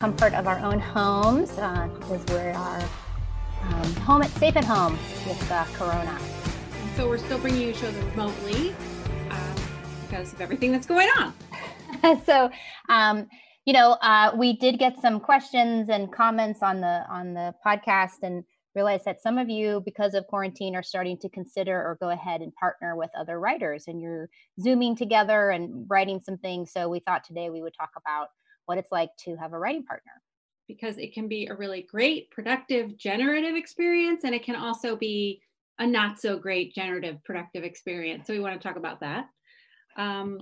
comfort of our own homes uh, because we're our um, home at safe at home with uh, Corona. So we're still bringing you shows remotely uh, because of everything that's going on. so, um, you know, uh, we did get some questions and comments on the on the podcast, and realized that some of you, because of quarantine, are starting to consider or go ahead and partner with other writers, and you're zooming together and writing some things. So we thought today we would talk about what it's like to have a writing partner. Because it can be a really great, productive, generative experience, and it can also be a not so great, generative, productive experience. So we want to talk about that. Um,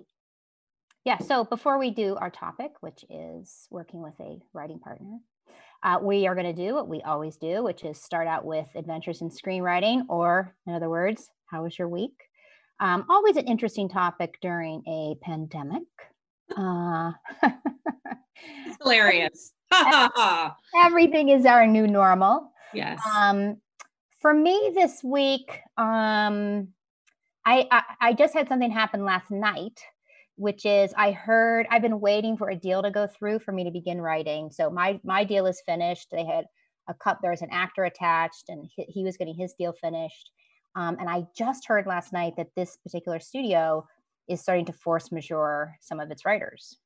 yeah, so before we do our topic, which is working with a writing partner, uh, we are going to do what we always do, which is start out with adventures in screenwriting, or in other words, how was your week? Um, always an interesting topic during a pandemic. Uh, it's hilarious. everything is our new normal. Yes. Um, for me this week, um, I, I I just had something happen last night, which is I heard I've been waiting for a deal to go through for me to begin writing. So my my deal is finished. They had a cup. There was an actor attached, and he, he was getting his deal finished. Um, and I just heard last night that this particular studio is starting to force majeure some of its writers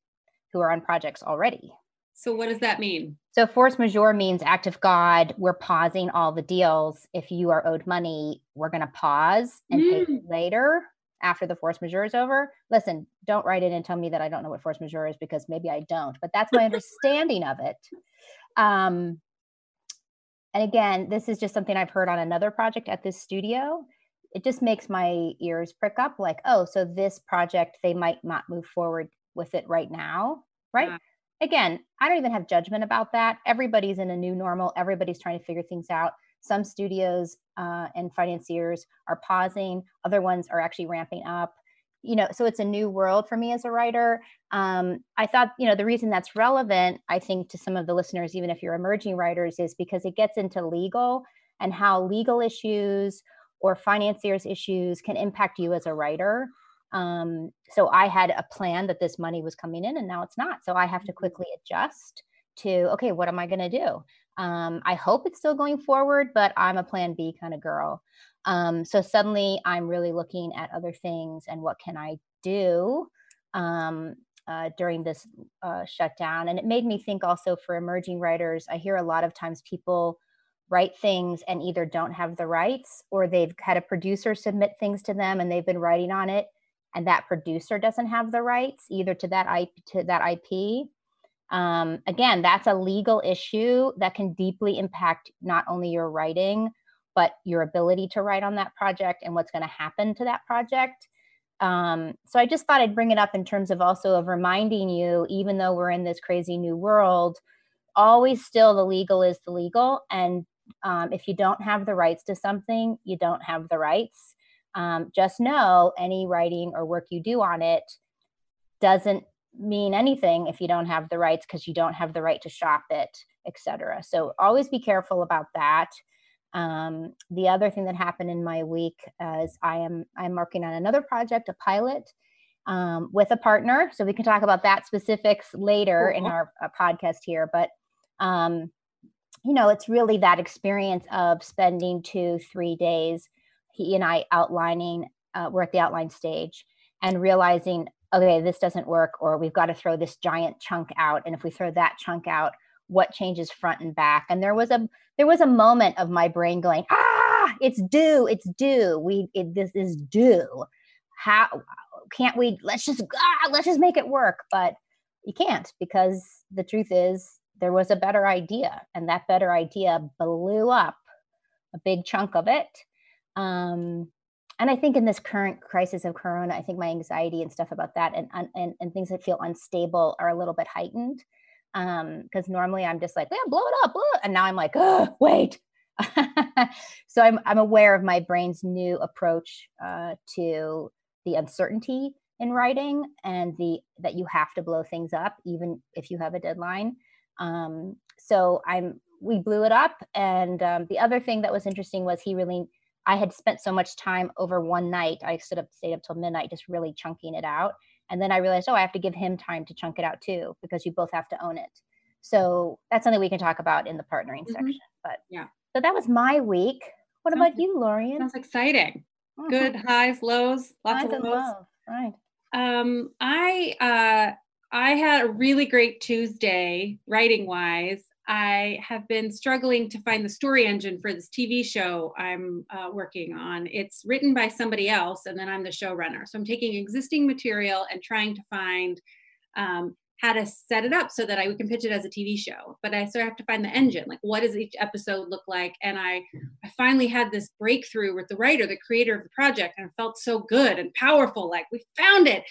who are on projects already. So what does that mean? So force majeure means act of God. We're pausing all the deals. If you are owed money, we're going to pause and mm. pay you later after the force majeure is over. Listen, don't write in and tell me that I don't know what force majeure is because maybe I don't, but that's my understanding of it. Um, and again, this is just something I've heard on another project at this studio it just makes my ears prick up like oh so this project they might not move forward with it right now right? Yeah. again i don't even have judgment about that. Everybody's in a new normal. Everybody's trying to figure things out. Some studios uh, and financiers are pausing. Other ones are actually ramping up. You know so it's a new world for me as a writer. Um, i thought you know the reason that's relevant i think to some of the listeners even if you're emerging writers is because it gets into legal and how legal issues or financiers issues can impact you as a writer. Um, so I had a plan that this money was coming in and now it's not. So I have to mm-hmm. quickly adjust to, okay, what am I going to do? Um, I hope it's still going forward, but I'm a plan B kind of girl. Um, so suddenly I'm really looking at other things and what can I do um, uh, during this uh, shutdown. And it made me think also for emerging writers, I hear a lot of times people write things and either don't have the rights or they've had a producer submit things to them and they've been writing on it and that producer doesn't have the rights either to that IP to that IP. Um, again, that's a legal issue that can deeply impact not only your writing, but your ability to write on that project and what's going to happen to that project. Um, so I just thought I'd bring it up in terms of also of reminding you, even though we're in this crazy new world, always still the legal is the legal and um, if you don't have the rights to something, you don't have the rights. Um, just know any writing or work you do on it doesn't mean anything if you don't have the rights because you don't have the right to shop it, etc. So always be careful about that. Um, the other thing that happened in my week is I am I'm working on another project, a pilot um, with a partner. So we can talk about that specifics later cool. in our uh, podcast here. But um, you know, it's really that experience of spending two, three days, he and I outlining, uh, we're at the outline stage and realizing, okay, this doesn't work, or we've got to throw this giant chunk out. And if we throw that chunk out, what changes front and back? And there was a there was a moment of my brain going, ah, it's due, it's due. We it, this is due. How can't we? Let's just ah, let's just make it work. But you can't because the truth is there was a better idea, and that better idea blew up a big chunk of it. Um, and I think in this current crisis of Corona, I think my anxiety and stuff about that and and, and things that feel unstable are a little bit heightened. Because um, normally I'm just like, yeah, blow it up, blow it. and now I'm like, oh, wait. so I'm I'm aware of my brain's new approach uh, to the uncertainty in writing and the that you have to blow things up even if you have a deadline um, so I'm we blew it up. And um, the other thing that was interesting was he really I had spent so much time over one night. I stood up stayed up till midnight just really chunking it out. And then I realized, oh, I have to give him time to chunk it out too, because you both have to own it. So that's something we can talk about in the partnering mm-hmm. section. But yeah. So that was my week. What sounds, about you, Lorien? Sounds exciting. Mm-hmm. Good highs, lows, lots highs of lows. lows. Right. Um, I uh I had a really great Tuesday writing wise. I have been struggling to find the story engine for this TV show I'm uh, working on. It's written by somebody else, and then I'm the showrunner. So I'm taking existing material and trying to find um, how to set it up so that I can pitch it as a TV show. But I sort of have to find the engine. Like, what does each episode look like? And I, I finally had this breakthrough with the writer, the creator of the project, and it felt so good and powerful. Like, we found it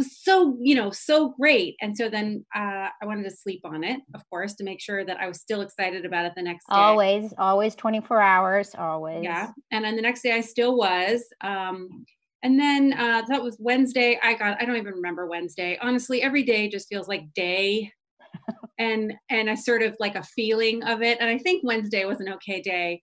was so you know so great. And so then uh, i wanted to sleep on it of course to make sure that i was still excited about it the next day. Always always 24 hours always. Yeah. And then the next day i still was um, and then uh, that was wednesday. I got i don't even remember wednesday. Honestly every day just feels like day. And and i sort of like a feeling of it. And i think wednesday was an okay day.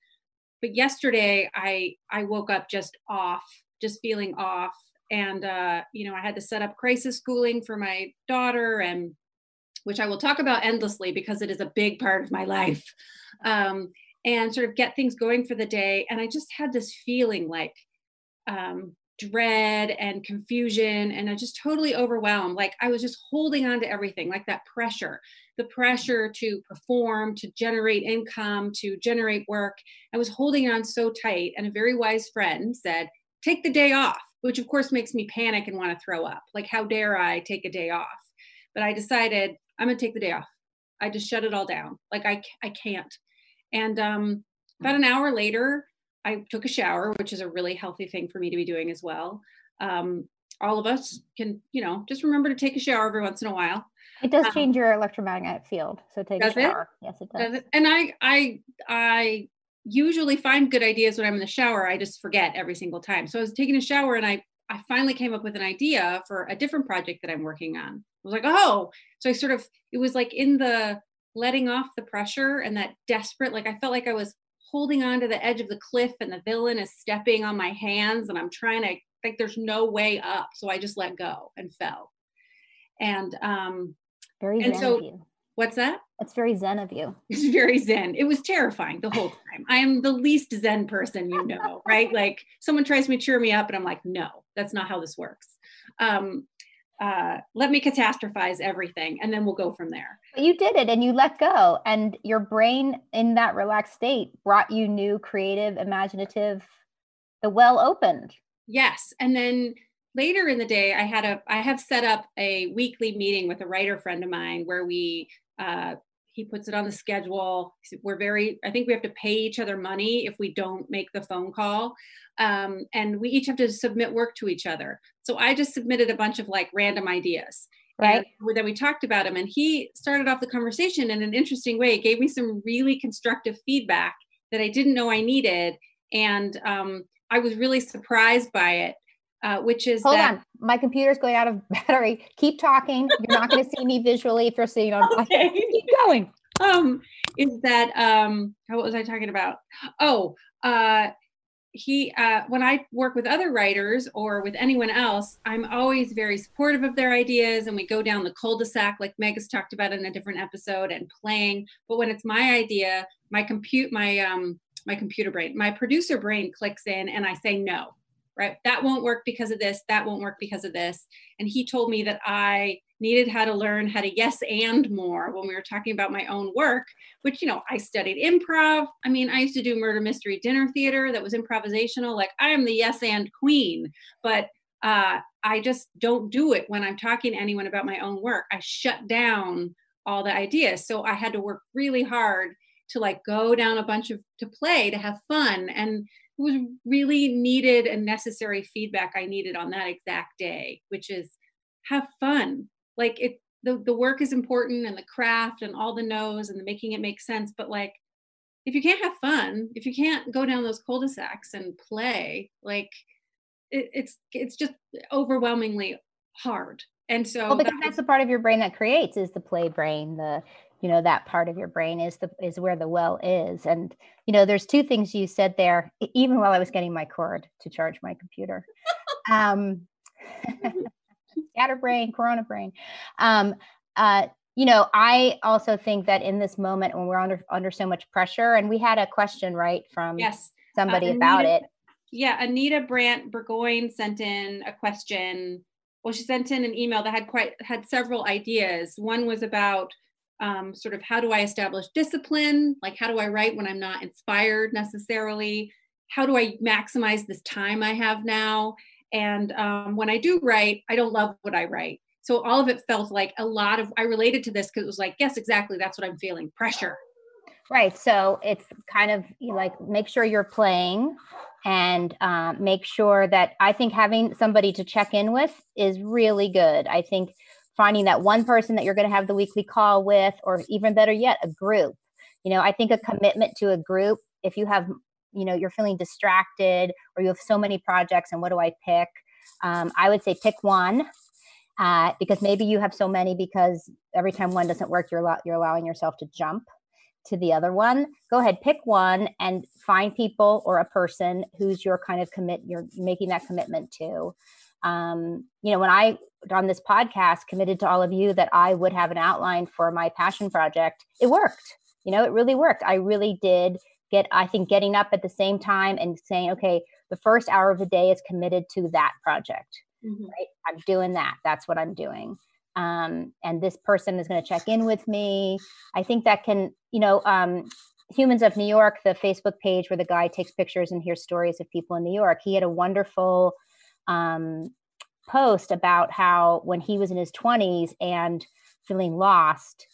But yesterday i i woke up just off just feeling off and uh, you know i had to set up crisis schooling for my daughter and which i will talk about endlessly because it is a big part of my life. Um, and sort of get things going for the day. And i just had this feeling like um, dread and confusion and i just totally overwhelmed. Like i was just holding on to everything like that pressure the pressure to perform to generate income to generate work. I was holding on so tight and a very wise friend said take the day off which of course makes me panic and want to throw up. Like, how dare I take a day off? But I decided I'm going to take the day off. I just shut it all down. Like, I, I can't. And um, about an hour later, I took a shower, which is a really healthy thing for me to be doing as well. Um, all of us can, you know, just remember to take a shower every once in a while. It does um, change um, your electromagnetic field. So take a shower. It? Yes, it does. does it? And I, I, I usually find good ideas when I'm in the shower. I just forget every single time. So I was taking a shower and I I finally came up with an idea for a different project that I'm working on. I was like, oh, so I sort of it was like in the letting off the pressure and that desperate like I felt like I was holding on to the edge of the cliff and the villain is stepping on my hands and I'm trying to like there's no way up. So I just let go and fell. And um very and so What's that? It's very zen of you. It's very zen. It was terrifying the whole time. I am the least zen person you know, right? Like someone tries to cheer me up, and I'm like, no, that's not how this works. Um, uh, let me catastrophize everything, and then we'll go from there. You did it, and you let go, and your brain in that relaxed state brought you new, creative, imaginative. The well opened. Yes, and then later in the day i had a i have set up a weekly meeting with a writer friend of mine where we uh, he puts it on the schedule. We're very, I think we have to pay each other money if we don't make the phone call. Um, and we each have to submit work to each other. So I just submitted a bunch of like random ideas. Right. And then we talked about him and he started off the conversation in an interesting way. It gave me some really constructive feedback that I didn't know I needed. And um, I was really surprised by it uh, which is hold that, on. My computer's going out of battery. Keep talking. You're not going to see me visually if you're sitting on okay. keep going. Um is that um what was i talking about? Oh uh he uh when i work with other writers or with anyone else i'm always very supportive of their ideas and we go down the cul-de-sac like meg has talked about in a different episode and playing. But when it's my idea my compute my um my computer brain my producer brain clicks in and i say no right? That won't work because of this, that won't work because of this. And he told me that I needed how to learn how to yes and more when we were talking about my own work, which, you know, I studied improv. I mean, I used to do murder mystery dinner theater that was improvisational. Like I am the yes and queen, but uh, I just don't do it when I'm talking to anyone about my own work. I shut down all the ideas. So I had to work really hard to like go down a bunch of to play to have fun and was really needed and necessary feedback I needed on that exact day, which is have fun. Like it the, the work is important and the craft and all the knows and the making it make sense. But like if you can't have fun, if you can't go down those cul-de-sacs and play, like it, it's it's just overwhelmingly hard. And so well, because that that's the part of your brain that creates is the play brain, the you know that part of your brain is the is where the well is and you know there's two things you said there even while i was getting my cord to charge my computer um scatterbrain corona brain um uh you know, I also think that in this moment when we're under under so much pressure, and we had a question right from yes somebody uh, about it. Yeah, Anita Brandt Burgoyne sent in a question. Well, she sent in an email that had quite had several ideas. One was about um, sort of how do I establish discipline? Like how do I write when I'm not inspired necessarily? How do I maximize this time I have now? And um, when I do write, I don't love what I write. So all of it felt like a lot of, I related to this because it was like, yes, exactly. That's what I'm feeling pressure. Right. So it's kind of like make sure you're playing and uh, make sure that I think having somebody to check in with is really good. I think finding that one person that you're going to have the weekly call with, or even better yet, a group. You know, I think a commitment to a group, if you have, you know, you're feeling distracted or you have so many projects and what do I pick? Um, I would say pick one uh, because maybe you have so many because every time one doesn't work, you're you're allowing yourself to jump to the other one. Go ahead, pick one and find people or a person who's your kind of commit. You're making that commitment to. Um, you know, when I on this podcast committed to all of you that I would have an outline for my passion project, it worked. You know, it really worked. I really did get. I think getting up at the same time and saying, okay, the first hour of the day is committed to that project mm-hmm. right? I'm doing that. That's what I'm doing. Um, and this person is going to check in with me. I think that can, you know, um, Humans of New York, the Facebook page where the guy takes pictures and hears stories of people in New York. He had a wonderful um, post about how when he was in his 20s and feeling lost,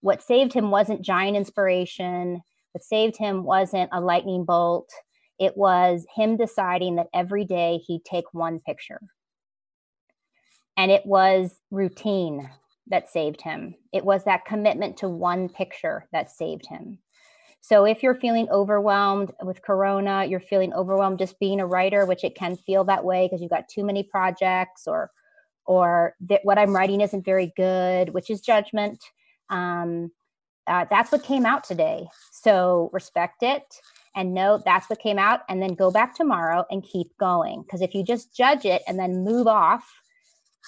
what saved him wasn't giant inspiration. What saved him wasn't a lightning bolt. It was him deciding that every day he'd take one picture and it was routine that saved him. It was that commitment to one picture that saved him. So if you're feeling overwhelmed with corona, you're feeling overwhelmed just being a writer, which it can feel that way because you've got too many projects or or that what I'm writing isn't very good, which is judgment. Um, uh, that's what came out today. So respect it and know that's what came out, and then go back tomorrow and keep going. Because if you just judge it and then move off,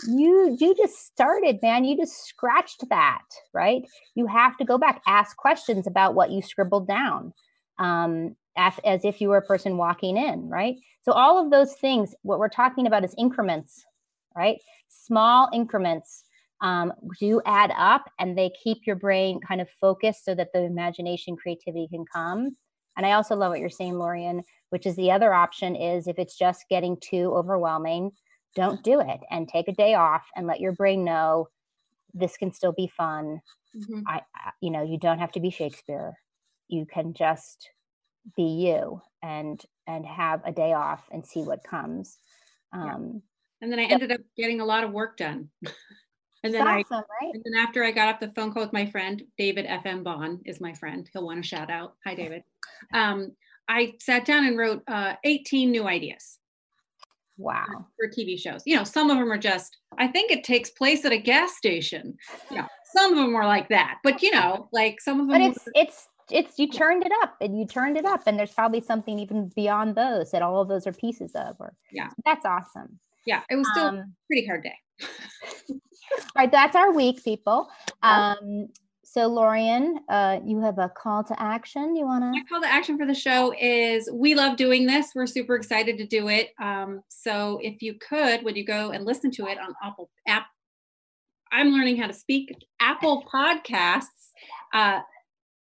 you you just started man. You just scratched that right? You have to go back ask questions about what you scribbled down um, as, as if you were a person walking in right? So all of those things what we're talking about is increments right? Small increments um, do add up and they keep your brain kind of focused so that the imagination creativity can come. And i also love what you're saying lorien which is the other option is if it's just getting too overwhelming don't do it and take a day off and let your brain know this can still be fun. Mm-hmm. I, you know, you don't have to be Shakespeare. You can just be you and and have a day off and see what comes. Um. And then I ended up getting a lot of work done. and then awesome, I, right? and then after I got off the phone call with my friend David FM Bond is my friend. He'll want to shout out. Hi, David. Um, I sat down and wrote uh, 18 new ideas. Wow. For TV shows. You know, some of them are just, I think it takes place at a gas station. You know, some of them are like that. But you know, like some of them But it's it's it's you turned it up and you turned it up and there's probably something even beyond those that all of those are pieces of or yeah that's awesome yeah it was still um, pretty hard day all right that's our week people um so, Lorien, uh, you have a call to action. You want to? My call to action for the show is we love doing this. We're super excited to do it. Um, so, if you could, would you go and listen to it on Apple app? I'm learning how to speak Apple Podcasts. Uh,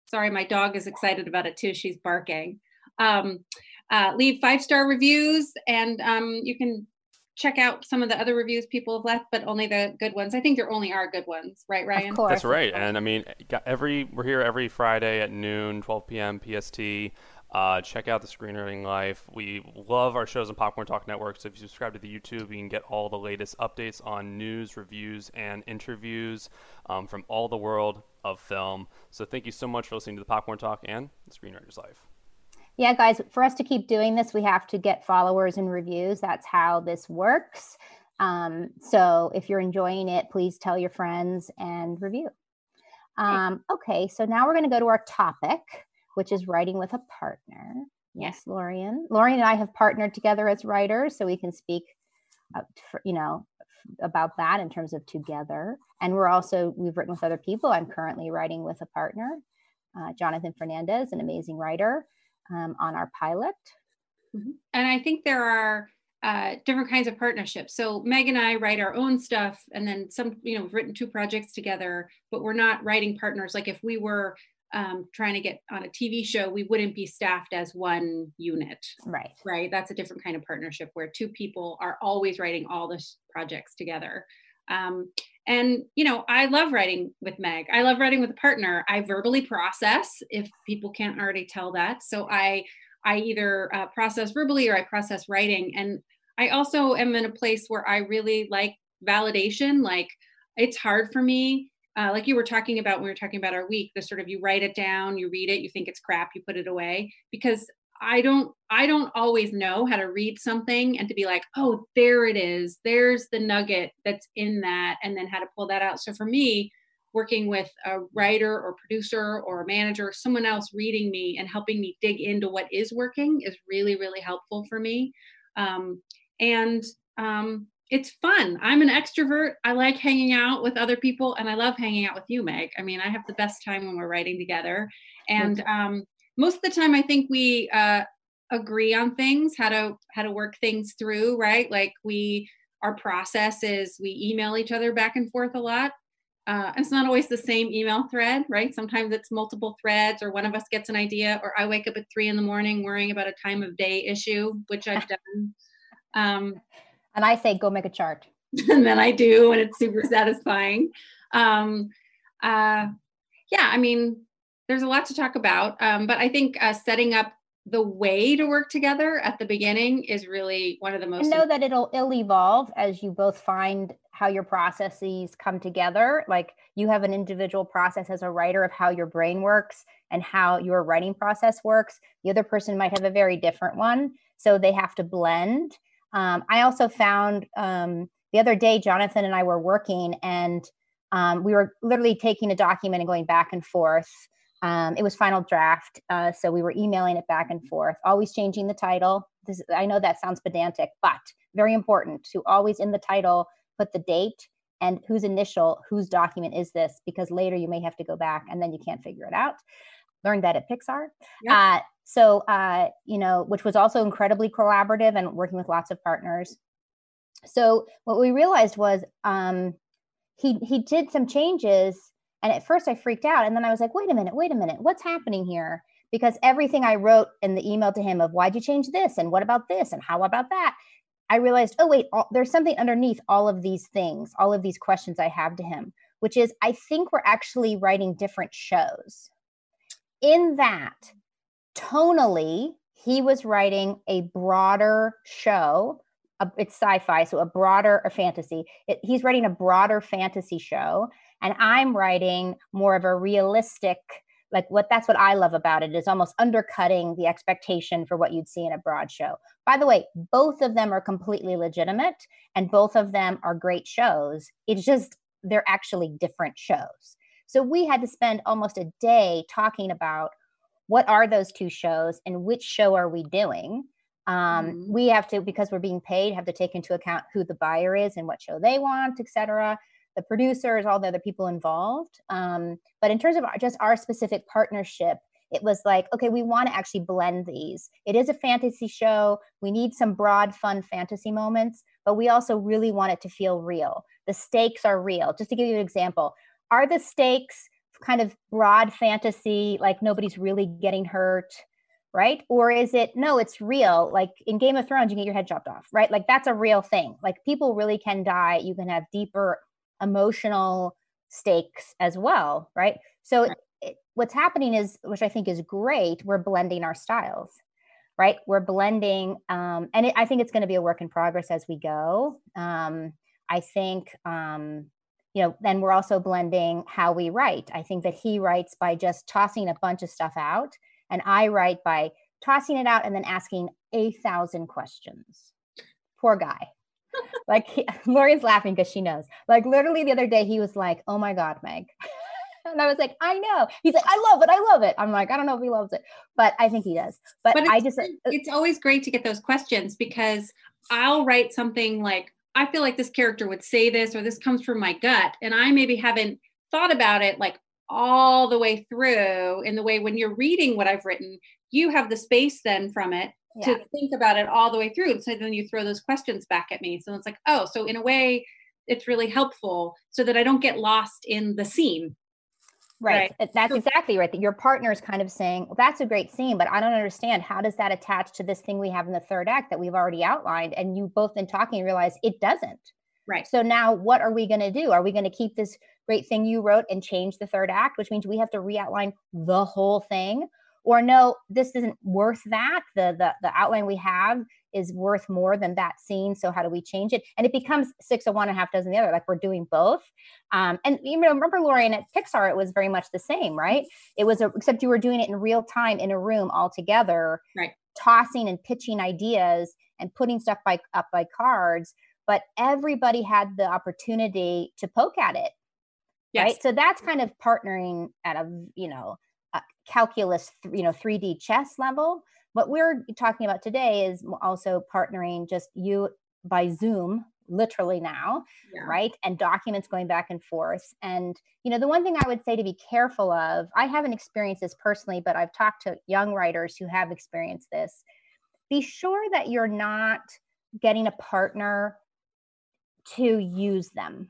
sorry, my dog is excited about it too. She's barking. Um, uh, leave five star reviews, and um, you can check out some of the other reviews people have left, but only the good ones. I think there only are good ones, right, Ryan? Of Course, That's right. And I mean, every we're here every Friday at noon, 12 p.m. PST. Uh, check out the Screenwriting Life. We love our shows on Popcorn Talk Network. So if you subscribe to the YouTube, you can get all the latest updates on news, reviews, and interviews um, from all the world of film. So thank you so much for listening to the Popcorn Talk and the Screenwriter's Life yeah, guys, for us to keep doing this, we have to get followers and reviews. That's how this works. Um, so if you're enjoying it, please tell your friends and review. Um, okay, so now we're going to go to our topic, which is writing with a partner. Yes, Lorien. Lorien and I have partnered together as writers, so we can speak, uh, for, you know, about that in terms of together. And we're also, we've written with other people. I'm currently writing with a partner, uh, Jonathan Fernandez, an amazing writer, um, on our pilot. Mm-hmm. And I think there are uh, different kinds of partnerships. So Meg and I write our own stuff, and then some, you know, we've written two projects together, but we're not writing partners. Like if we were um, trying to get on a TV show, we wouldn't be staffed as one unit. Right. Right. That's a different kind of partnership where two people are always writing all the projects together. Um, and you know, I love writing with Meg. I love writing with a partner. I verbally process if people can't already tell that. So I I either uh, process verbally or I process writing. And I also am in a place where I really like validation. Like it's hard for me uh, like you were talking about when we were talking about our week the sort of you write it down you read it you think it's crap you put it away because i don't i don't always know how to read something and to be like oh there it is there's the nugget that's in that and then how to pull that out so for me working with a writer or producer or a manager someone else reading me and helping me dig into what is working is really really helpful for me um, and um, it's fun. I'm an extrovert. I like hanging out with other people and I love hanging out with you, Meg. I mean, I have the best time when we're writing together. And um, most of the time, I think we uh, agree on things, how to how to work things through, right? Like we our process is we email each other back and forth a lot. Uh, it's not always the same email thread, right? Sometimes it's multiple threads, or one of us gets an idea, or I wake up at three in the morning worrying about a time of day issue, which I've done. Um, and I say, go make a chart. and then I do, and it's super satisfying. Um, uh, yeah, I mean, there's a lot to talk about, um, but I think uh, setting up the way to work together at the beginning is really one of the most. And know that it'll it'll evolve as you both find how your processes come together. Like you have an individual process as a writer of how your brain works and how your writing process works. The other person might have a very different one, so they have to blend. Um, I also found um, the other day, Jonathan and I were working, and um, we were literally taking a document and going back and forth. Um, it was final draft, uh, so we were emailing it back and forth, always changing the title. This, I know that sounds pedantic, but very important to always in the title put the date and whose initial, whose document is this, because later you may have to go back and then you can't figure it out. Learned that at Pixar. Yep. Uh, so, uh, you know, which was also incredibly collaborative and working with lots of partners. So, what we realized was um, he he did some changes, and at first I freaked out, and then I was like, wait a minute, wait a minute, what's happening here? Because everything I wrote in the email to him of why'd you change this, and what about this, and how about that, I realized, oh wait, all, there's something underneath all of these things, all of these questions I have to him, which is I think we're actually writing different shows. In that, tonally, he was writing a broader show. it's sci-fi, so a broader a fantasy. It, he's writing a broader fantasy show, and I'm writing more of a realistic. Like what that's what I love about it is almost undercutting the expectation for what you'd see in a broad show. By the way, both of them are completely legitimate and both of them are great shows. It's just they're actually different shows. So we had to spend almost a day talking about what are those two shows and which show are we doing um, mm-hmm. we have to because we're being paid have to take into account who the buyer is and what show they want etc the producers all the other people involved um, but in terms of just our specific partnership it was like okay we want to actually blend these it is a fantasy show we need some broad fun fantasy moments but we also really want it to feel real the stakes are real just to give you an example are the stakes kind of broad fantasy, like nobody's really getting hurt, right? Or is it no, it's real? Like in Game of Thrones, you get your head chopped off, right? Like that's a real thing. Like people really can die. You can have deeper emotional stakes as well, right? So right. It, what's happening is, which I think is great, we're blending our styles right we're blending um, and it, i think it's going to be a work in progress as we go um, i think um, you know, then we're also blending how we write. I think that he writes by just tossing a bunch of stuff out, and I write by tossing it out and then asking a thousand questions. Poor guy. Like he, Lori's laughing because she knows. Like literally the other day, he was like, "Oh my god, Meg." and I was like, I know. He's like, I love it. I love it. I'm like, I don't know if he loves it, but I think he does. But, but I just, uh, uh it's always great to get those questions because I'll write something like, I feel like this character would say this, or this comes from my gut. And I maybe haven't thought about it like all the way through in the way when you're reading what I've written, you have the space then from it yeah. to think about it all the way through. And So then you throw those questions back at me. So it's like, oh, so in a way, it's really helpful so that I don't get lost in the scene. Right. right. That's exactly right. That your partner is kind of saying, well, that's a great scene, but I don't understand. How does that attach to this thing we have in the third act that we've already outlined? And you both been talking and realize it doesn't. Right. So now what are we going to do? Are we going to keep this great thing you wrote and change the third act, which means we have to re-outline the whole thing? Or no, this isn't worth that. The the the outline we have is worth more than that scene. So how do we change it? And it becomes six of one and a half dozen the other. Like we're doing both. Um, and you know, remember Lorien at Pixar, it was very much the same, right? It was a, except you were doing it in real time in a room all together, right? Tossing and pitching ideas and putting stuff by up by cards. But everybody had the opportunity to poke at it. Yes. Right. So that's kind of partnering at a, you know, calculus, you know, 3D chess level. What we're talking about today is also partnering just you by Zoom literally now yeah. right? And documents going back and forth. And you know the one thing i would say to be careful of i haven't experienced this personally but i've talked to young writers who have experienced this. Be sure that you're not getting a partner to use them.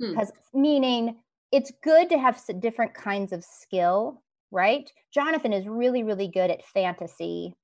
Because hmm. meaning it's good to have different kinds of skill right? Jonathan is really, really good at fantasy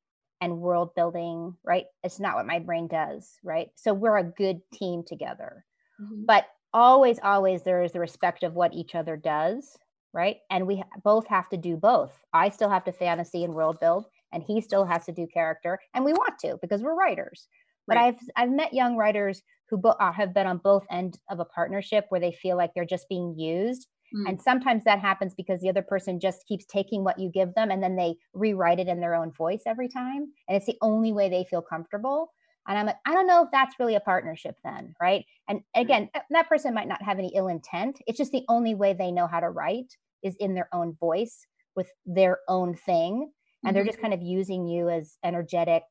and world building, right? It's not what my brain does, right? So we're a good team together. Mm-hmm. But always, always there is the respect of what each other does, right? And we both have to do both. I still have to fantasy and world build, and he still has to do character, and we want to because we're writers. But right. I've I've met young writers who bo- uh, have been on both end of a partnership where they feel like they're just being used Mm. And sometimes that happens because the other person just keeps taking what you give them and then they rewrite it in their own voice every time. And it's the only way they feel comfortable. And I'm like, I don't know if that's really a partnership then, right? And again, that person might not have any ill intent. It's just the only way they know how to write is in their own voice with their own thing. And mm-hmm. they're just kind of using you as energetic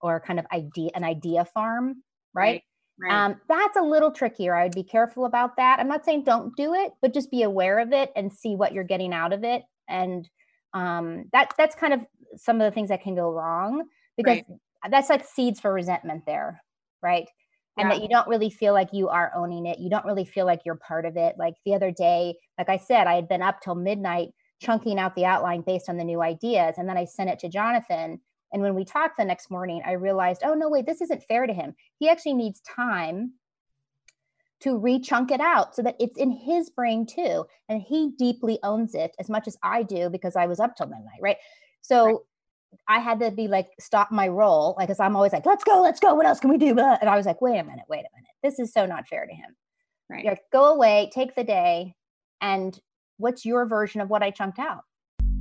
or kind of idea an idea farm, right? right. Right. Um, that's a little trickier. I would be careful about that. I'm not saying don't do it, but just be aware of it and see what you're getting out of it. And um, that that's kind of some of the things that can go wrong because right. that's like seeds for resentment there, right? And yeah. that you don't really feel like you are owning it. You don't really feel like you're part of it. Like the other day, like I said, I had been up till midnight chunking out the outline based on the new ideas, and then I sent it to Jonathan and when we talked the next morning, I realized, oh, no, wait, this isn't fair to him. He actually needs time to rechunk it out so that it's in his brain too. And he deeply owns it as much as I do because I was up till midnight, right? So right. I had to be like, stop my role. Like, cause I'm always like, let's go, let's go. What else can we do? And I was like, wait a minute, wait a minute. This is so not fair to him. Right. Like, go away, take the day. And what's your version of what I chunked out?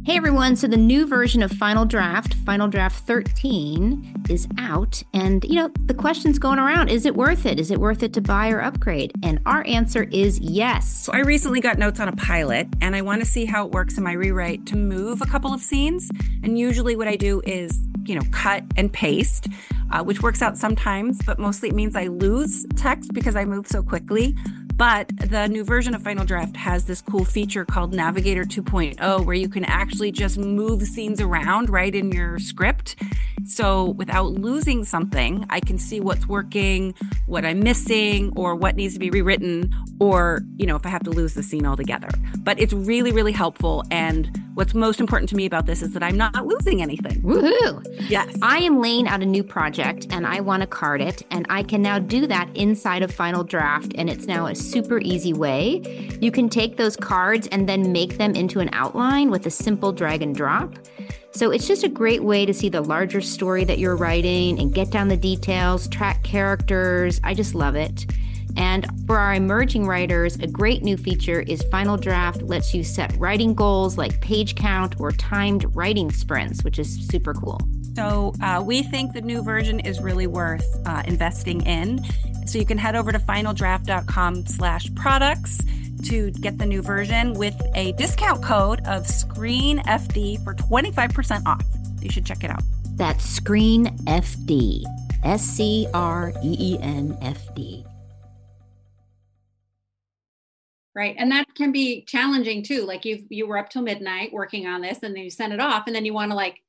Hey everyone, so the new version of Final Draft, Final Draft 13, is out. And, you know, the question's going around is it worth it? Is it worth it to buy or upgrade? And our answer is yes. So I recently got notes on a pilot, and I want to see how it works in my rewrite to move a couple of scenes. And usually what I do is, you know, cut and paste, uh, which works out sometimes, but mostly it means I lose text because I move so quickly. But the new version of Final Draft has this cool feature called Navigator 2.0 where you can actually just move scenes around right in your script. So without losing something, I can see what's working, what I'm missing, or what needs to be rewritten, or, you know, if I have to lose the scene altogether. But it's really, really helpful. And what's most important to me about this is that I'm not losing anything. Woohoo! Yes. I am laying out a new project and I want to card it, and I can now do that inside of Final Draft, and it's now a super easy way. You can take those cards and then make them into an outline with a simple drag and drop. So it's just a great way to see the larger story that you're writing and get down the details, track characters. I just love it. And for our emerging writers, a great new feature is Final Draft lets you set writing goals like page count or timed writing sprints, which is super cool. So uh, we think the new version is really worth uh, investing in. So you can head over to finaldraft.com slash products to get the new version with a discount code of ScreenFD for 25% off. You should check it out. That's ScreenFD. S C R E E N F D. Right. And that can be challenging too. Like you you were up till midnight working on this and then you send it off and then you want to like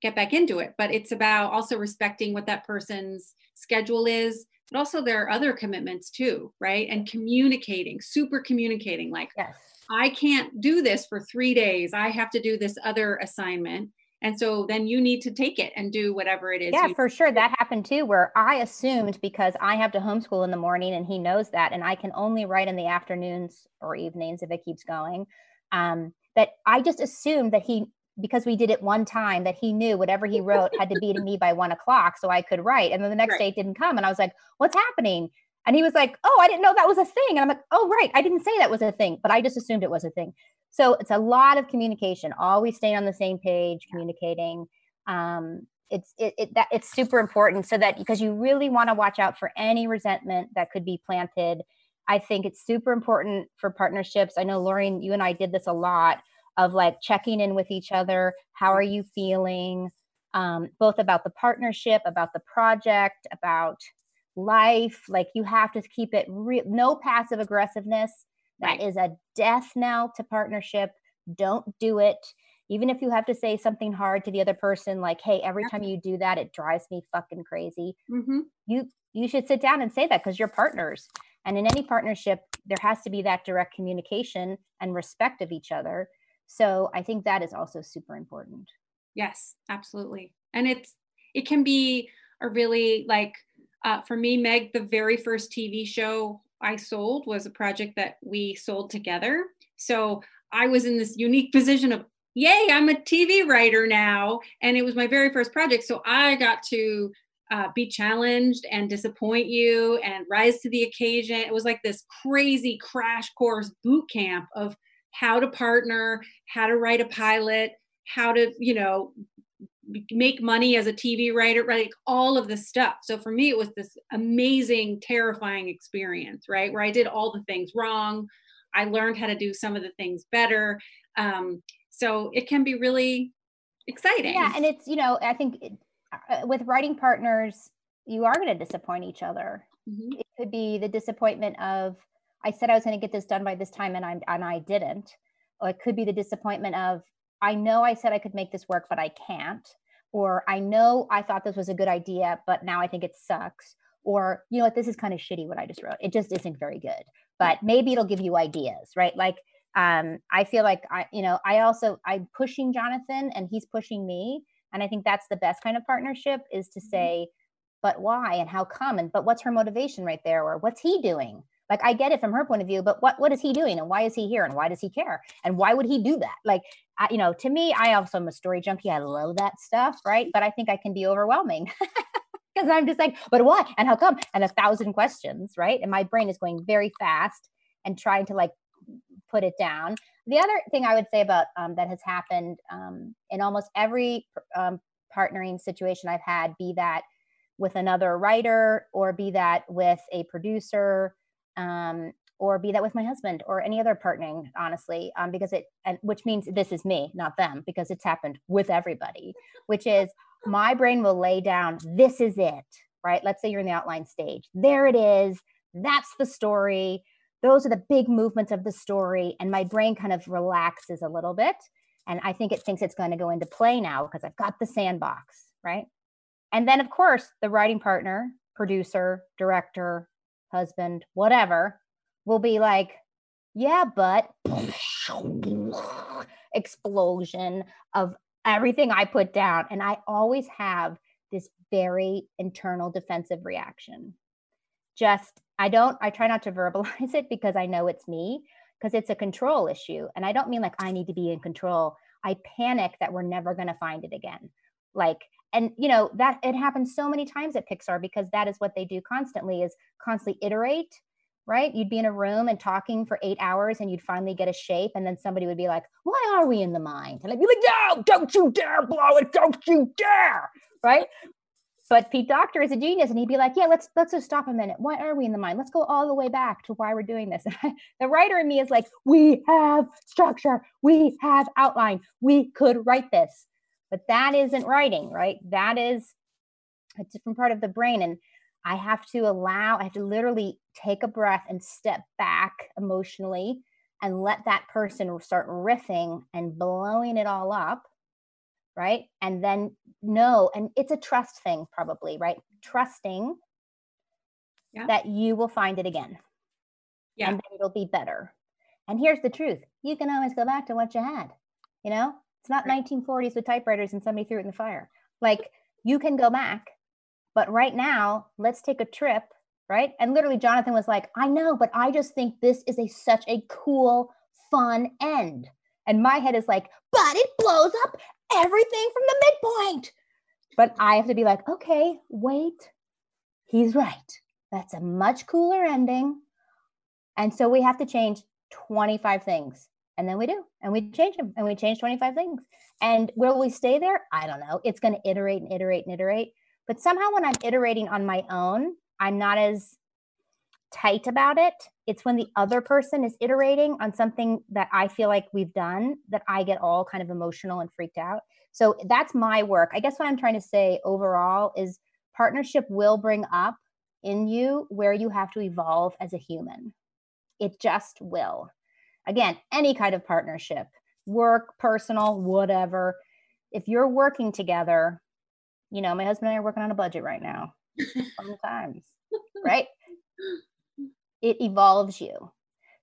get back into it. But it's about also respecting what that person's schedule is. But also there are other commitments too, right? And communicating, super communicating like Yes. I can't do this for 3 days. I have to do this other assignment. And so then you need to take it and do whatever it is. Yeah, for sure. That happened too, where I assumed because I have to homeschool in the morning and he knows that, and I can only write in the afternoons or evenings if it keeps going. Um, that I just assumed that he, because we did it one time, that he knew whatever he wrote had to be to me by one o'clock so I could write. And then the next Right. day it didn't come. And I was like, what's happening? And he was like, oh, I didn't know that was a thing. And I'm like, oh, right. I didn't say that was a thing, but I just assumed it was a thing. So it's a lot of communication, always staying on the same page, communicating. Um, it's it, it that it's super important so that because you really want to watch out for any resentment that could be planted. I think it's super important for partnerships. I know Lauren, you and I did this a lot of like checking in with each other. How are you feeling? Um, both about the partnership, about the project, about life. Like you have to keep it real. No passive aggressiveness. That Right. is a death knell to partnership. Don't do it. Even if you have to say something hard to the other person, like, hey, every time you do that, it drives me fucking crazy. Mhm. You you should sit down and say that because you're partners. And in any partnership, there has to be that direct communication and respect of each other. So I think that is also super important. Yes, absolutely. And it's it can be a really like uh, for me, Meg, the very first TV show I sold was a project that we sold together. So I was in this unique position of yay, I'm a TV writer now, and it was my very first project. So I got to uh, be challenged and disappoint you and rise to the occasion. It was like this crazy crash course boot camp of how to partner, how to write a pilot, how to, you know, make money as a TV writer, right? Like all of this stuff. So for me, it was this amazing, terrifying experience, right? Where I did all the things wrong. I learned how to do some of the things better. Um, so it can be really exciting. Yeah, and it's you know I think uh, with writing partners, you are going to disappoint each other. Mhm. It could be the disappointment of I said I was going to get this done by this time and I and I didn't, or it could be the disappointment of I know I said I could make this work but I can't, or I know I thought this was a good idea but now I think it sucks, or you know what this is kind of shitty what I just wrote. It just isn't very good, but maybe it'll give you ideas, right? Like um i feel like i you know i also i'm pushing jonathan and he's pushing me. And i think that's the best kind of partnership is to say but why and how come? And but what's her motivation right there? Or what's he doing like i get it from her point of view but what what is he doing? And why is he here? And why does he care? And why would he do that? Like I, you know to me i also am a story junkie. I love that stuff right? But i think i can be overwhelming because i'm just like but why? And how come? And a thousand questions right? And my brain is going very fast and trying to like put it down. The other thing I would say about um, that has happened um, in almost every um, partnering situation I've had, be that with another writer or be that with a producer um, or be that with my husband or any other partnering, honestly, um, because it, and which means this is me, not them, because it's happened with everybody, which is my brain will lay down, this is it, right? Let's say you're in the outline stage. There it is. That's the story those are the big movements of the story and my brain kind of relaxes a little bit and i think it thinks it's going to go into play now because i've got the sandbox right and then of course the writing partner producer director husband whatever will be like yeah but explosion of everything i put down and i always have this very internal defensive reaction just I don't I try not to verbalize it because I know it's me because it's a control issue and I don't mean like I need to be in control. I panic that we're never going to find it again. Like and you know that it happens so many times at Pixar because that is what they do constantly is constantly iterate, right? You'd be in a room and talking for 8 hours and you'd finally get a shape and then somebody would be like, "Why are we in the mind?" And I'd be like, "No, don't you dare blow it. Don't you dare." Right? but Pete Docter is a genius, and he'd be like, "Yeah, let's let's just stop a minute. Why are we in the mind? Let's go all the way back to why we're doing this." the writer in me is like, "We have structure. We have outline. We could write this." But that isn't writing, right? That is a different part of the brain. And I have to allow, I have to literally take a breath and step back emotionally and let that person start riffing and blowing it all up. Right. And then no and it's a trust thing, probably, right? Trusting yeah. that you will find it again. Yeah. And it'll be better. And here's the truth you can always go back to what you had. You know, it's not right. 1940s with typewriters and somebody threw it in the fire. Like you can go back, but right now, let's take a trip. Right. And literally, Jonathan was like, I know, but I just think this is a such a cool, fun end. And my head is like, but it blows up everything from the midpoint. But I have to be like, okay, wait, he's right. That's a much cooler ending. And so we have to change 25 things. And then we do. And we change them and we change 25 things. And will we stay there? I don't know. It's going to iterate and iterate and iterate. But somehow when I'm iterating on my own, I'm not as tight about it. It's when the other person is iterating on something that I feel like we've done that I get all kind of emotional and freaked out. So that's my work. I guess what I'm trying to say overall is partnership will bring up in you where you have to evolve as a human. It just will. Again, any kind of partnership, work, personal, whatever. If you're working together, you know, my husband and I are working on a budget right now. Sometimes, right? It evolves you.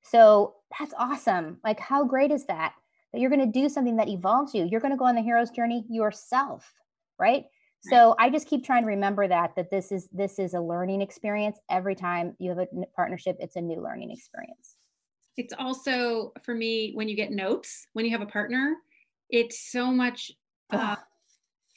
So that's awesome. Like, how great is that? That you're going to do something that evolves you. You're going to go on the hero's journey yourself, right? so i just keep trying to remember that that this is this is a learning experience every time you have a partnership it's a new learning experience it's also for me when you get notes when you have a partner it's so much uh,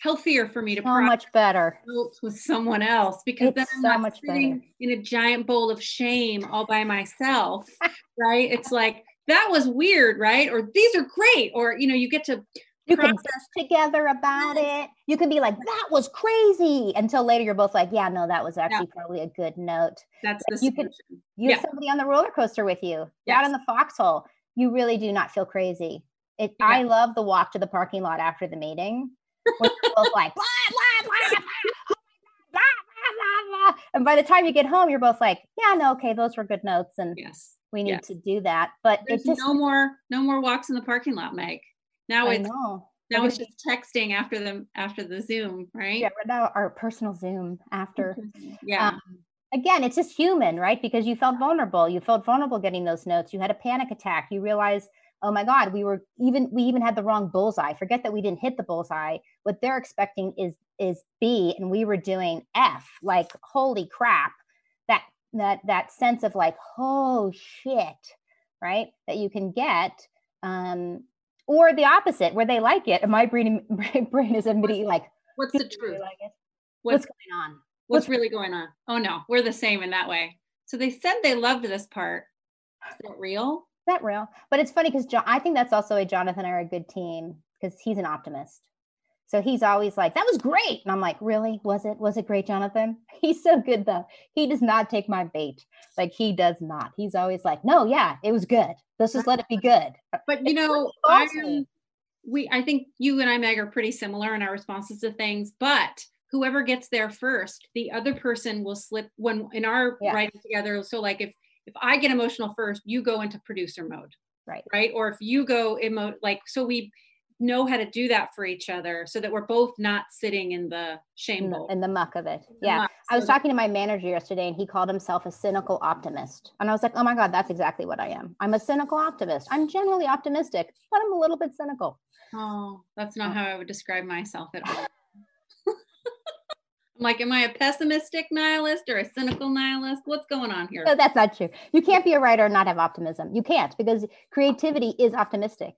healthier for me to so much better. notes with someone else because it's then I'm so not much sitting better. in a giant bowl of shame all by myself right? It's like that was weird right? Or these are great or you know you get to you can discuss together about it. You can be like, that was crazy. Until later you're both like, yeah, no, that was actually yeah. probably a good note. That's the you can you yeah. have somebody on the roller coaster with you, yes. out in the foxhole. You really do not feel crazy. It yeah. I love the walk to the parking lot after the meeting. When you're both like blah blah blah, blah, blah, blah, And by the time you get home, you're both like, yeah, no, okay, those were good notes. And yes. we need yes. to do that. But There's just no more no more walks in the parking lot, Meg. Now I it's know. now it's just texting after the after the Zoom, right? Yeah, now our personal Zoom after. yeah. Um, again, it's just human, right? Because you felt vulnerable. You felt vulnerable getting those notes. You had a panic attack. You realize, oh my God, we were even we even had the wrong bullseye. Forget that we didn't hit the bullseye. What they're expecting is is B, and we were doing F. Like, holy crap. That that that sense of like, oh shit, right? That you can get um or the opposite where they like it and my brain my brain is immediately like what's the truth? like what's, what's, going on? what's, what's really going on? Oh no we're the same in that way. So they said they loved this part. Is that real? Is that real? But it's funny because i think that's also a jonathan are a good team because he's an optimist so he's always like, that was great. And I'm like, really? Was it? Was it great, Jonathan? He's so good though. He does not take my bait. Like he does not. He's always like, no, yeah, it was good. Let's just let it be good. But you know, I, we I think you and I, Meg, are pretty similar in our responses to things, but whoever gets there first, the other person will slip when in our yeah. writing together. So like if if I get emotional first, you go into producer mode. Right. Right. Or if you go emo like so we know how to do that for each other so that we're both not sitting in the shame bowl. In the muck of it. yeah. Muck, I was talking to my manager yesterday and he called himself a cynical optimist. And I was like, oh my God, that's exactly what I am. I'm a cynical optimist. I'm generally optimistic, but I'm a little bit cynical. Oh, that's not oh. how I would describe myself at all. I'm like, am I a pessimistic nihilist or a cynical nihilist? What's going on here? No, that's not true. You can't be a writer and not have optimism. You can't because creativity is optimistic.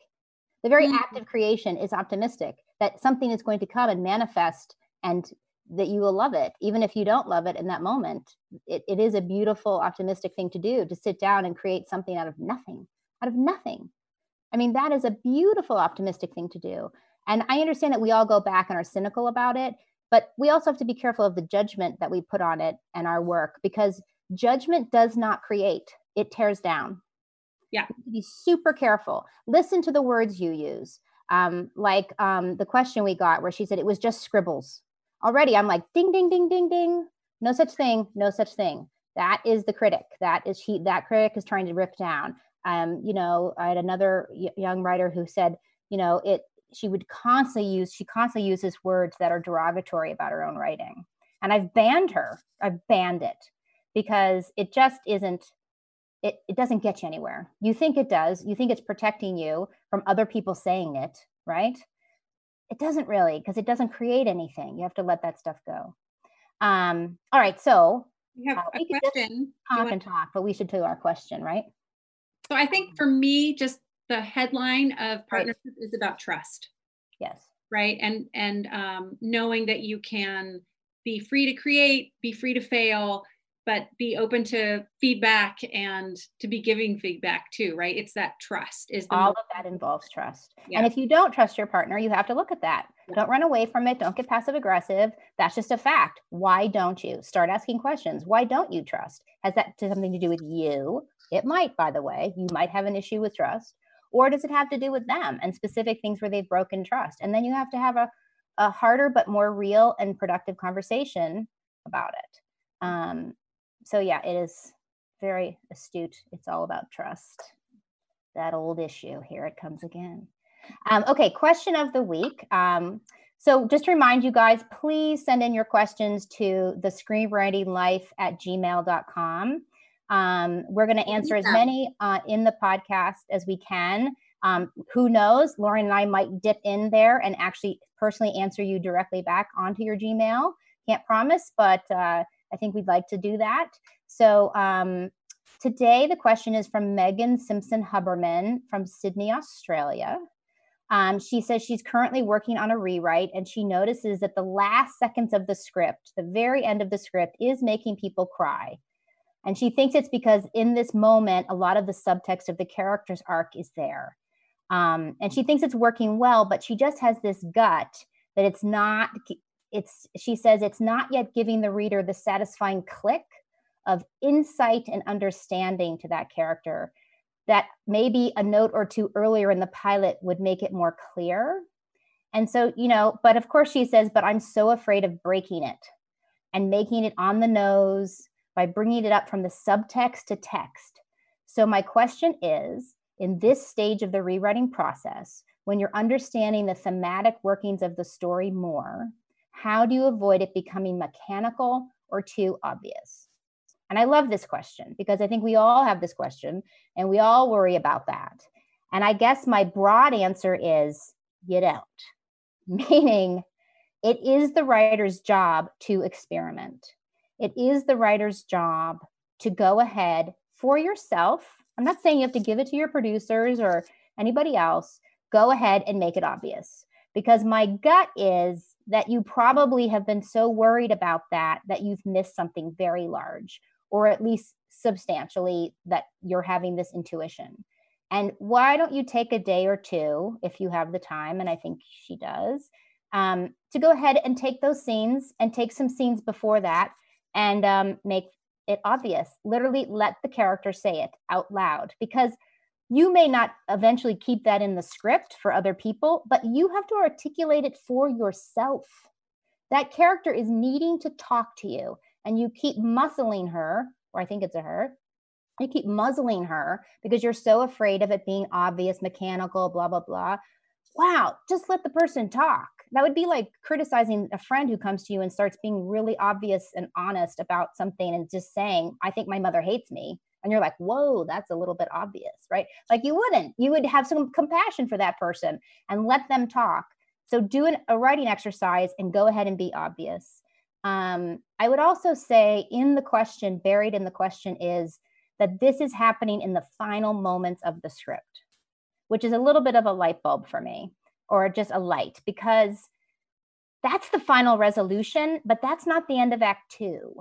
The very mm-hmm. act of creation is optimistic that something is going to come and manifest and that you will love it. Even if you don't love it in that moment, it, it is a beautiful, optimistic thing to do to sit down and create something out of nothing, out of nothing. I mean, that is a beautiful, optimistic thing to do. And I understand that we all go back and are cynical about it, but we also have to be careful of the judgment that we put on it and our work because judgment does not create, it tears down. Yeah. Be super careful. Listen to the words you use. Um, like um, the question we got where she said it was just scribbles. already I'm like, ding, ding, ding, ding, ding. No such thing, no such thing. That is the critic. That is he, that critic is trying to rip down. Um, you know, I had another young writer who said, you know, it, she would constantly use, she constantly uses words that are derogatory about her own writing. And I've banned her, I've banned it because it just isn't it, it doesn't get you anywhere. You think it does. You think it's protecting you from other people saying it, right? It doesn't really, because it doesn't create anything. You have to let that stuff go. Um, all right, so we have uh, a we question. Talk and talk, but we should do our question, right? So I think for me, just the headline of partnership right. is about trust. Yes. Right. And and um, knowing that you can be free to create, be free to fail, but be open to feedback and to be giving feedback too right? It's that trust is all most- of that involves trust. Yeah. and if you don't trust your partner you have to look at that. Yeah. don't run away from it. Don't get passive aggressive. That's just a fact. Why don't you? Start asking questions. Why don't you trust? Has that something to do with you? It might by the way. You might have an issue with trust. Or does it have to do with them and specific things where they've broken trust? And then you have to have a, a harder but more real and productive conversation about it. Um, so yeah, it is very astute. It's all about trust. That old issue. Here it comes again. Um, okay, question of the week. Um, so just to remind you guys, please send in your questions to the screenwriting life at gmail.com. Um, we're going to answer as many uh, in the podcast as we can. Um, who knows? Lorien and I might dip in there and actually personally answer you directly back onto your Gmail. Can't promise, but uh, I think we'd like to do that. So um, today the question is from Megan Simpson Huberman from Sydney, Australia. Um, she says she's currently working on a rewrite and she notices that the last seconds of the script, the very end of the script, is making people cry. And she thinks it's because in this moment, a lot of the subtext of the character's arc is there. Um, and she thinks it's working well, but she just has this gut that it's not it's she says it's not yet giving the reader the satisfying click of insight and understanding to that character that maybe a note or two earlier in the pilot would make it more clear. And so you know but of course she says but i'm so afraid of breaking it and making it on the nose by bringing it up from the subtext to text. So my question is in this stage of the rewriting process when you're understanding the thematic workings of the story more how do you avoid it becoming mechanical or too obvious? And I love this question because I think we all have this question and we all worry about that. And I guess my broad answer is you don't, meaning it is the writer's job to experiment. It is the writer's job to go ahead for yourself. I'm not saying you have to give it to your producers or anybody else. Go ahead and make it obvious because my gut is that you probably have been so worried about that that you've missed something very large or at least substantially that you're having this intuition. And why don't you take a day or two if you have the time? And I think she does um, to go ahead and take those scenes and take some scenes before that and um, make it obvious. Literally, let the character say it out loud because you may not eventually keep that in the script for other people, but you have to articulate it for yourself. That character is needing to talk to you, and you keep muscling her, or I think it's a her. You keep muzzling her because you're so afraid of it being obvious, mechanical, blah, blah, blah. Wow, just let the person talk. That would be like criticizing a friend who comes to you and starts being really obvious and honest about something and just saying, I think my mother hates me and you're like whoa that's a little bit obvious right? Like you wouldn't. You would have some compassion for that person and let them talk. So do an, a writing exercise and go ahead and be obvious. Um, i would also say in the question buried in the question is that this is happening in the final moments of the script which is a little bit of a light bulb for me or just a light because that's the final resolution but that's not the end of act two.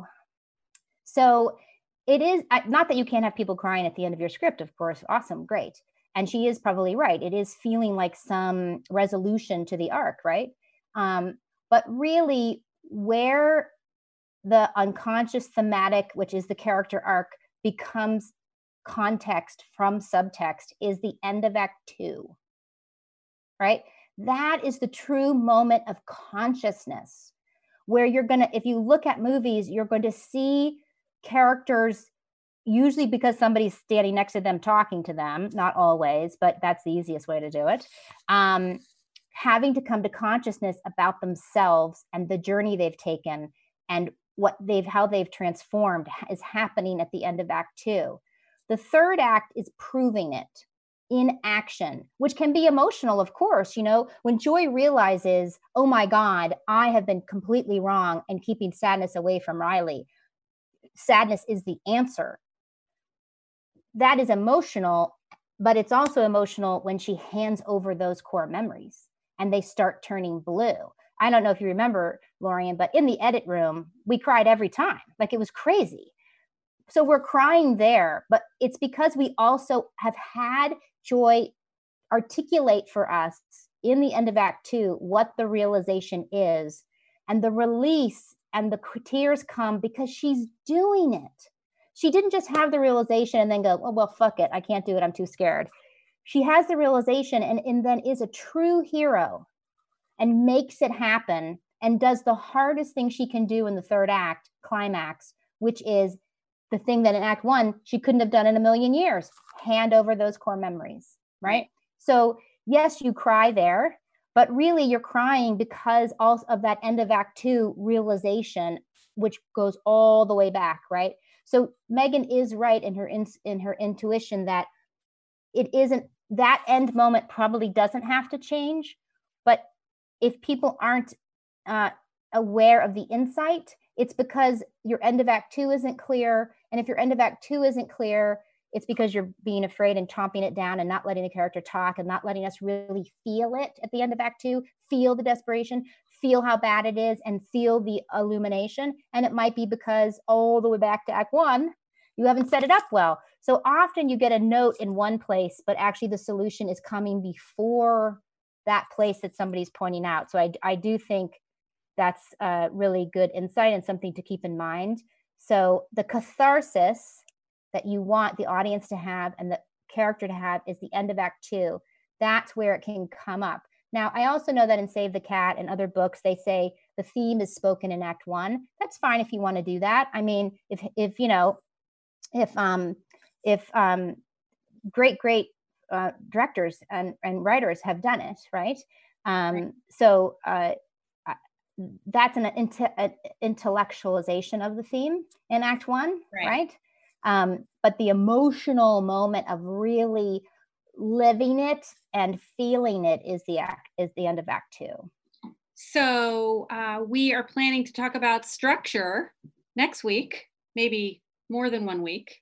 So it is not that you can't have people crying at the end of your script, of course. Awesome, great. And she is probably right. It is feeling like some resolution to the arc, right? Um, but really, where the unconscious thematic, which is the character arc, becomes context from subtext is the end of Act Two, right? That is the true moment of consciousness where you're going to, if you look at movies, you're going to see characters usually because somebody's standing next to them talking to them not always but that's the easiest way to do it um, having to come to consciousness about themselves and the journey they've taken and what they've how they've transformed is happening at the end of act 2 the third act is proving it in action which can be emotional of course you know when joy realizes oh my god i have been completely wrong and keeping sadness away from riley sadness is the answer that is emotional, but it's also emotional when she hands over those core memories and they start turning blue. I don't know if you remember, Lorien, but in the edit room, we cried every time. Like it was crazy. So we're crying there, but it's because we also have had joy articulate for us in the end of Act Two what the realization is. And the release and the tears come because she's doing it she didn't just have the realization and then go, oh, well, fuck it. I can't do it. I'm too scared. She has the realization and, and then is a true hero and makes it happen and does the hardest thing she can do in the third act, climax, which is the thing that in act one she couldn't have done in a million years hand over those core memories, right? So, yes, you cry there, but really you're crying because also of that end of act two realization, which goes all the way back, right? So Megan is right in her in, in her intuition that it isn't that end moment probably doesn't have to change, but if people aren't uh, aware of the insight, it's because your end of act two isn't clear. And if your end of act two isn't clear, it's because you're being afraid and chomping it down and not letting the character talk and not letting us really feel it at the end of act two, feel the desperation, feel how bad it is and feel the illumination. And it might be because all the way back to Act One, you haven't set it up well. So often you get a note in one place, but actually the solution is coming before that place that somebody's pointing out. So I, I do think that's a really good insight and something to keep in mind. So the catharsis that you want the audience to have and the character to have is the end of Act Two. That's where it can come up. Now, I also know that in Save the Cat and other books, they say the theme is spoken in Act One. That's fine if you want to do that. I mean, if if you know, if um, if um, great great uh, directors and and writers have done it, right? Um, right. So uh, that's an inte- intellectualization of the theme in Act One, right? right? Um, but the emotional moment of really living it and feeling it is the act is the end of act two. So uh, we are planning to talk about structure next week maybe more than one week.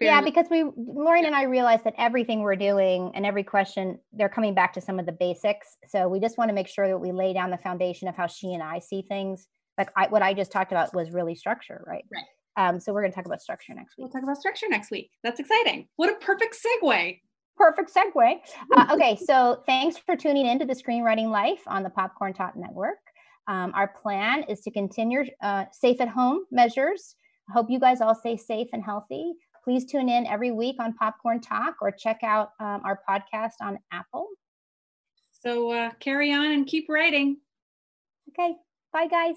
Yeah because we lorien and i realized that everything we're doing and every question they're coming back to some of the basics. So we just want to make sure that we lay down the foundation of how she and i see things. Like I, what i just talked about was really structure right? Right um, so we're going to talk about structure next week we'll talk about structure next week that's exciting what a perfect segue perfect segue. Uh, okay, so thanks for tuning in to the Screenwriting Life on the Popcorn Talk Network. Um, our plan is to continue uh, safe at home measures. I hope you guys all stay safe and healthy. Please tune in every week on Popcorn Talk or check out um, our podcast on Apple. So uh, carry on and keep writing. Okay, bye guys.